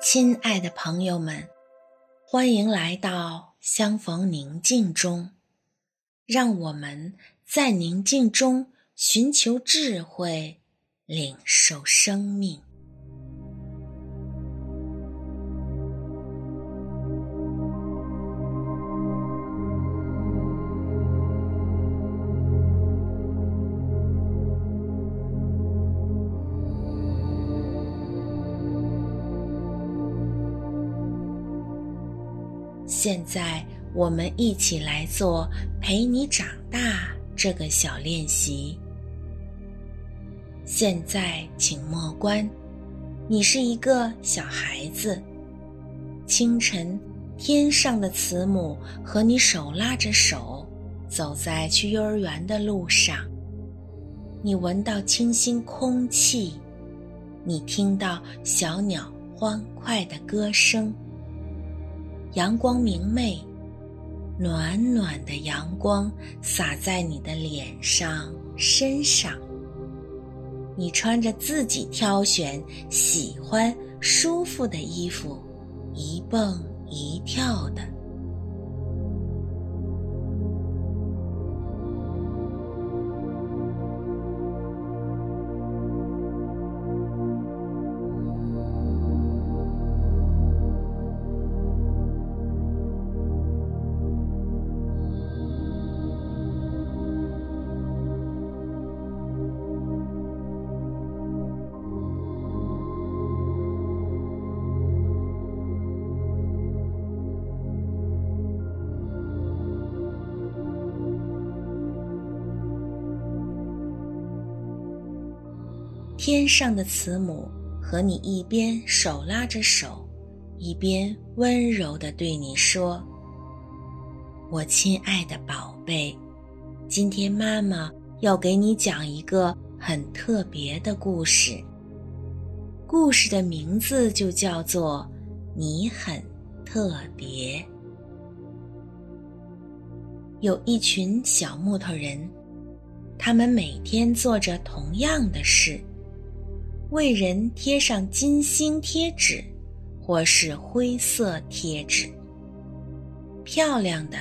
亲爱的朋友们，欢迎来到相逢宁静中，让我们在宁静中寻求智慧，领受生命。现在，我们一起来做“陪你长大”这个小练习。现在，请默观，你是一个小孩子。清晨，天上的慈母和你手拉着手，走在去幼儿园的路上。你闻到清新空气，你听到小鸟欢快的歌声。阳光明媚，暖暖的阳光洒在你的脸上、身上。你穿着自己挑选、喜欢、舒服的衣服，一蹦一跳的。天上的慈母和你一边手拉着手，一边温柔地对你说：“我亲爱的宝贝，今天妈妈要给你讲一个很特别的故事。故事的名字就叫做‘你很特别’。有一群小木头人，他们每天做着同样的事。”为人贴上金星贴纸，或是灰色贴纸。漂亮的、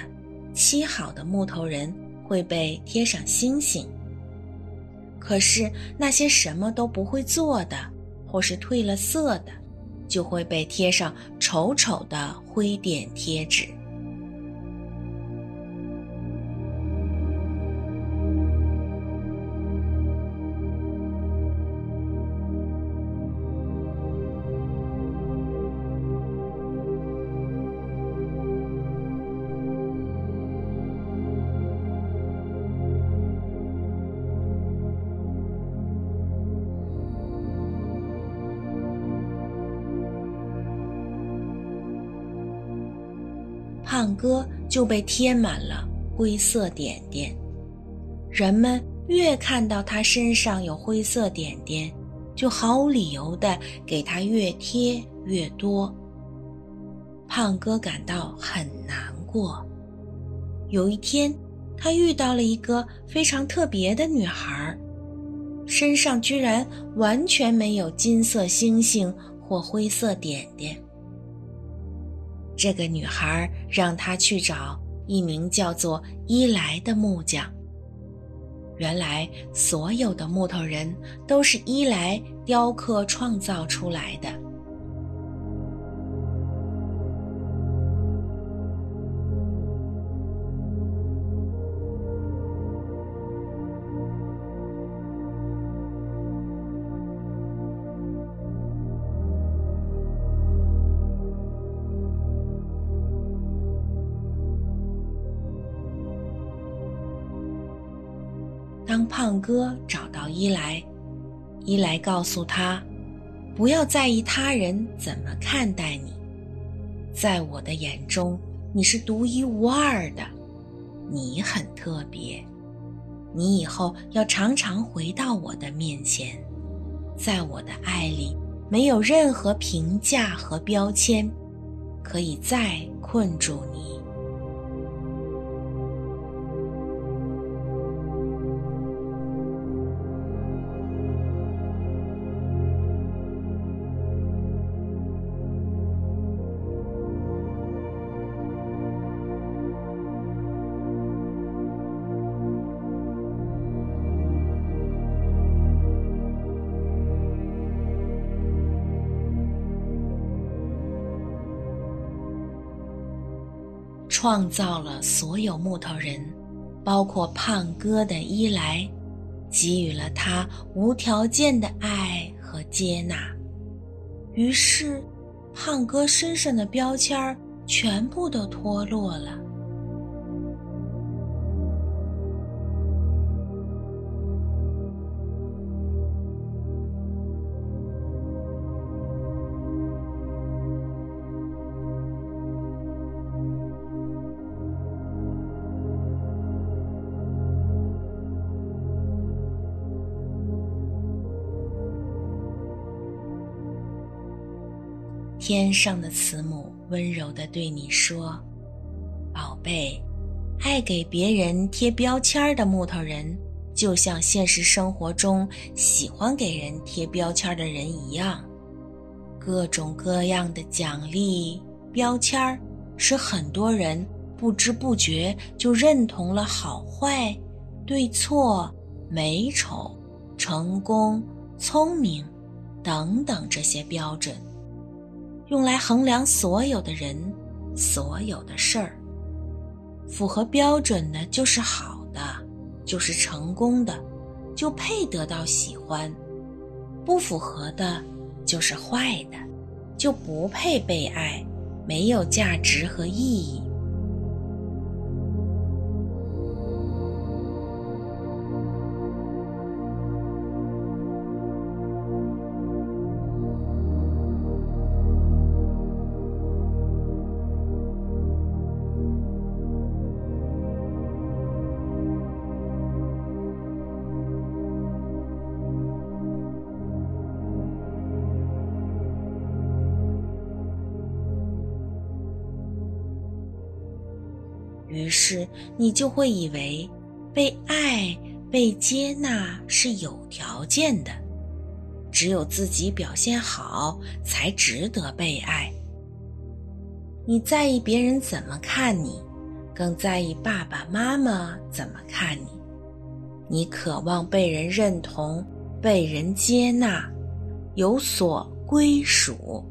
漆好的木头人会被贴上星星。可是那些什么都不会做的，或是褪了色的，就会被贴上丑丑的灰点贴纸。胖哥就被贴满了灰色点点，人们越看到他身上有灰色点点，就毫无理由的给他越贴越多。胖哥感到很难过。有一天，他遇到了一个非常特别的女孩，身上居然完全没有金色星星或灰色点点。这个女孩让他去找一名叫做伊莱的木匠。原来，所有的木头人都是伊莱雕刻创造出来的。当胖哥找到伊莱，伊莱告诉他：“不要在意他人怎么看待你，在我的眼中，你是独一无二的，你很特别。你以后要常常回到我的面前，在我的爱里，没有任何评价和标签可以再困住你。”创造了所有木头人，包括胖哥的伊莱，给予了他无条件的爱和接纳。于是，胖哥身上的标签全部都脱落了。天上的慈母温柔地对你说：“宝贝，爱给别人贴标签的木头人，就像现实生活中喜欢给人贴标签的人一样。各种各样的奖励标签，使很多人不知不觉就认同了好坏、对错、美丑、成功、聪明等等这些标准。”用来衡量所有的人，所有的事儿。符合标准的就是好的，就是成功的，就配得到喜欢；不符合的，就是坏的，就不配被爱，没有价值和意义。于是你就会以为，被爱、被接纳是有条件的，只有自己表现好才值得被爱。你在意别人怎么看你，更在意爸爸妈妈怎么看你。你渴望被人认同、被人接纳、有所归属，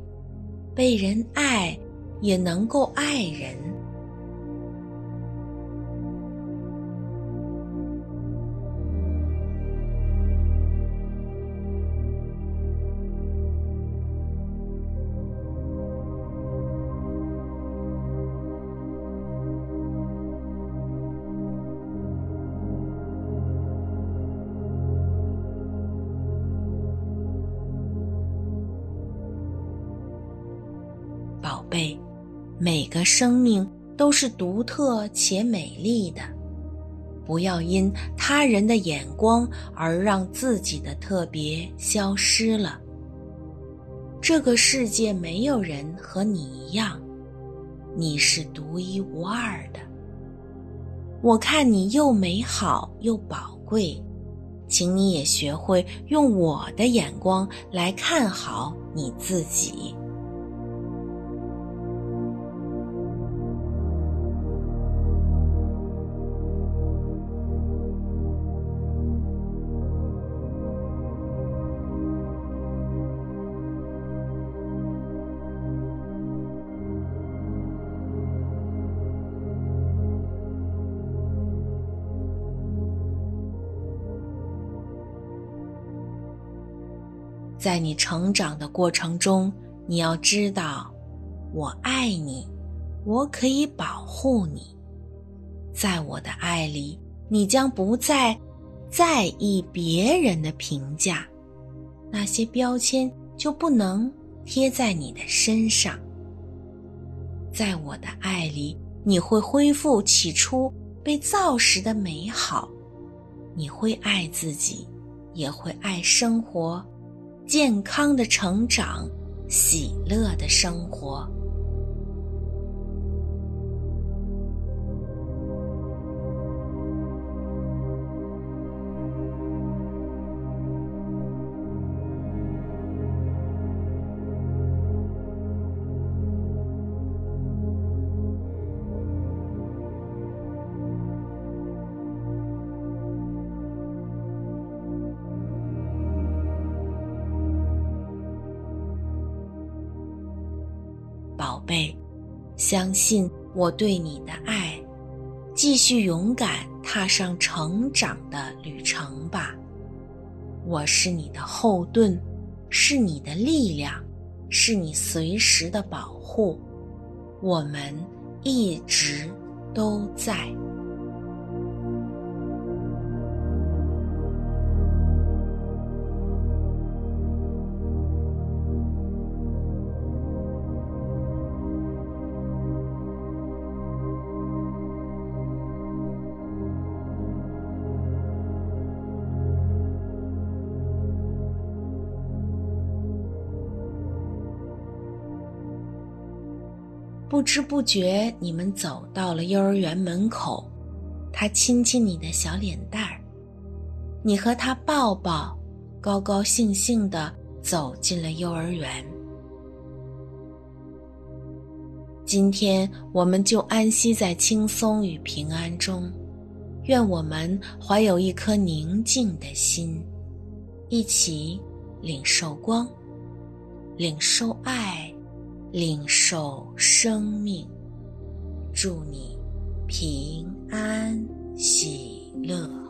被人爱，也能够爱人。贝，每个生命都是独特且美丽的，不要因他人的眼光而让自己的特别消失了。这个世界没有人和你一样，你是独一无二的。我看你又美好又宝贵，请你也学会用我的眼光来看好你自己。在你成长的过程中，你要知道，我爱你，我可以保护你。在我的爱里，你将不再在意别人的评价，那些标签就不能贴在你的身上。在我的爱里，你会恢复起初被造时的美好，你会爱自己，也会爱生活。健康的成长，喜乐的生活。贝，相信我对你的爱，继续勇敢踏上成长的旅程吧。我是你的后盾，是你的力量，是你随时的保护。我们一直都在。不知不觉，你们走到了幼儿园门口。他亲亲你的小脸蛋儿，你和他抱抱，高高兴兴地走进了幼儿园。今天，我们就安息在轻松与平安中。愿我们怀有一颗宁静的心，一起领受光，领受爱。领受生命，祝你平安喜乐。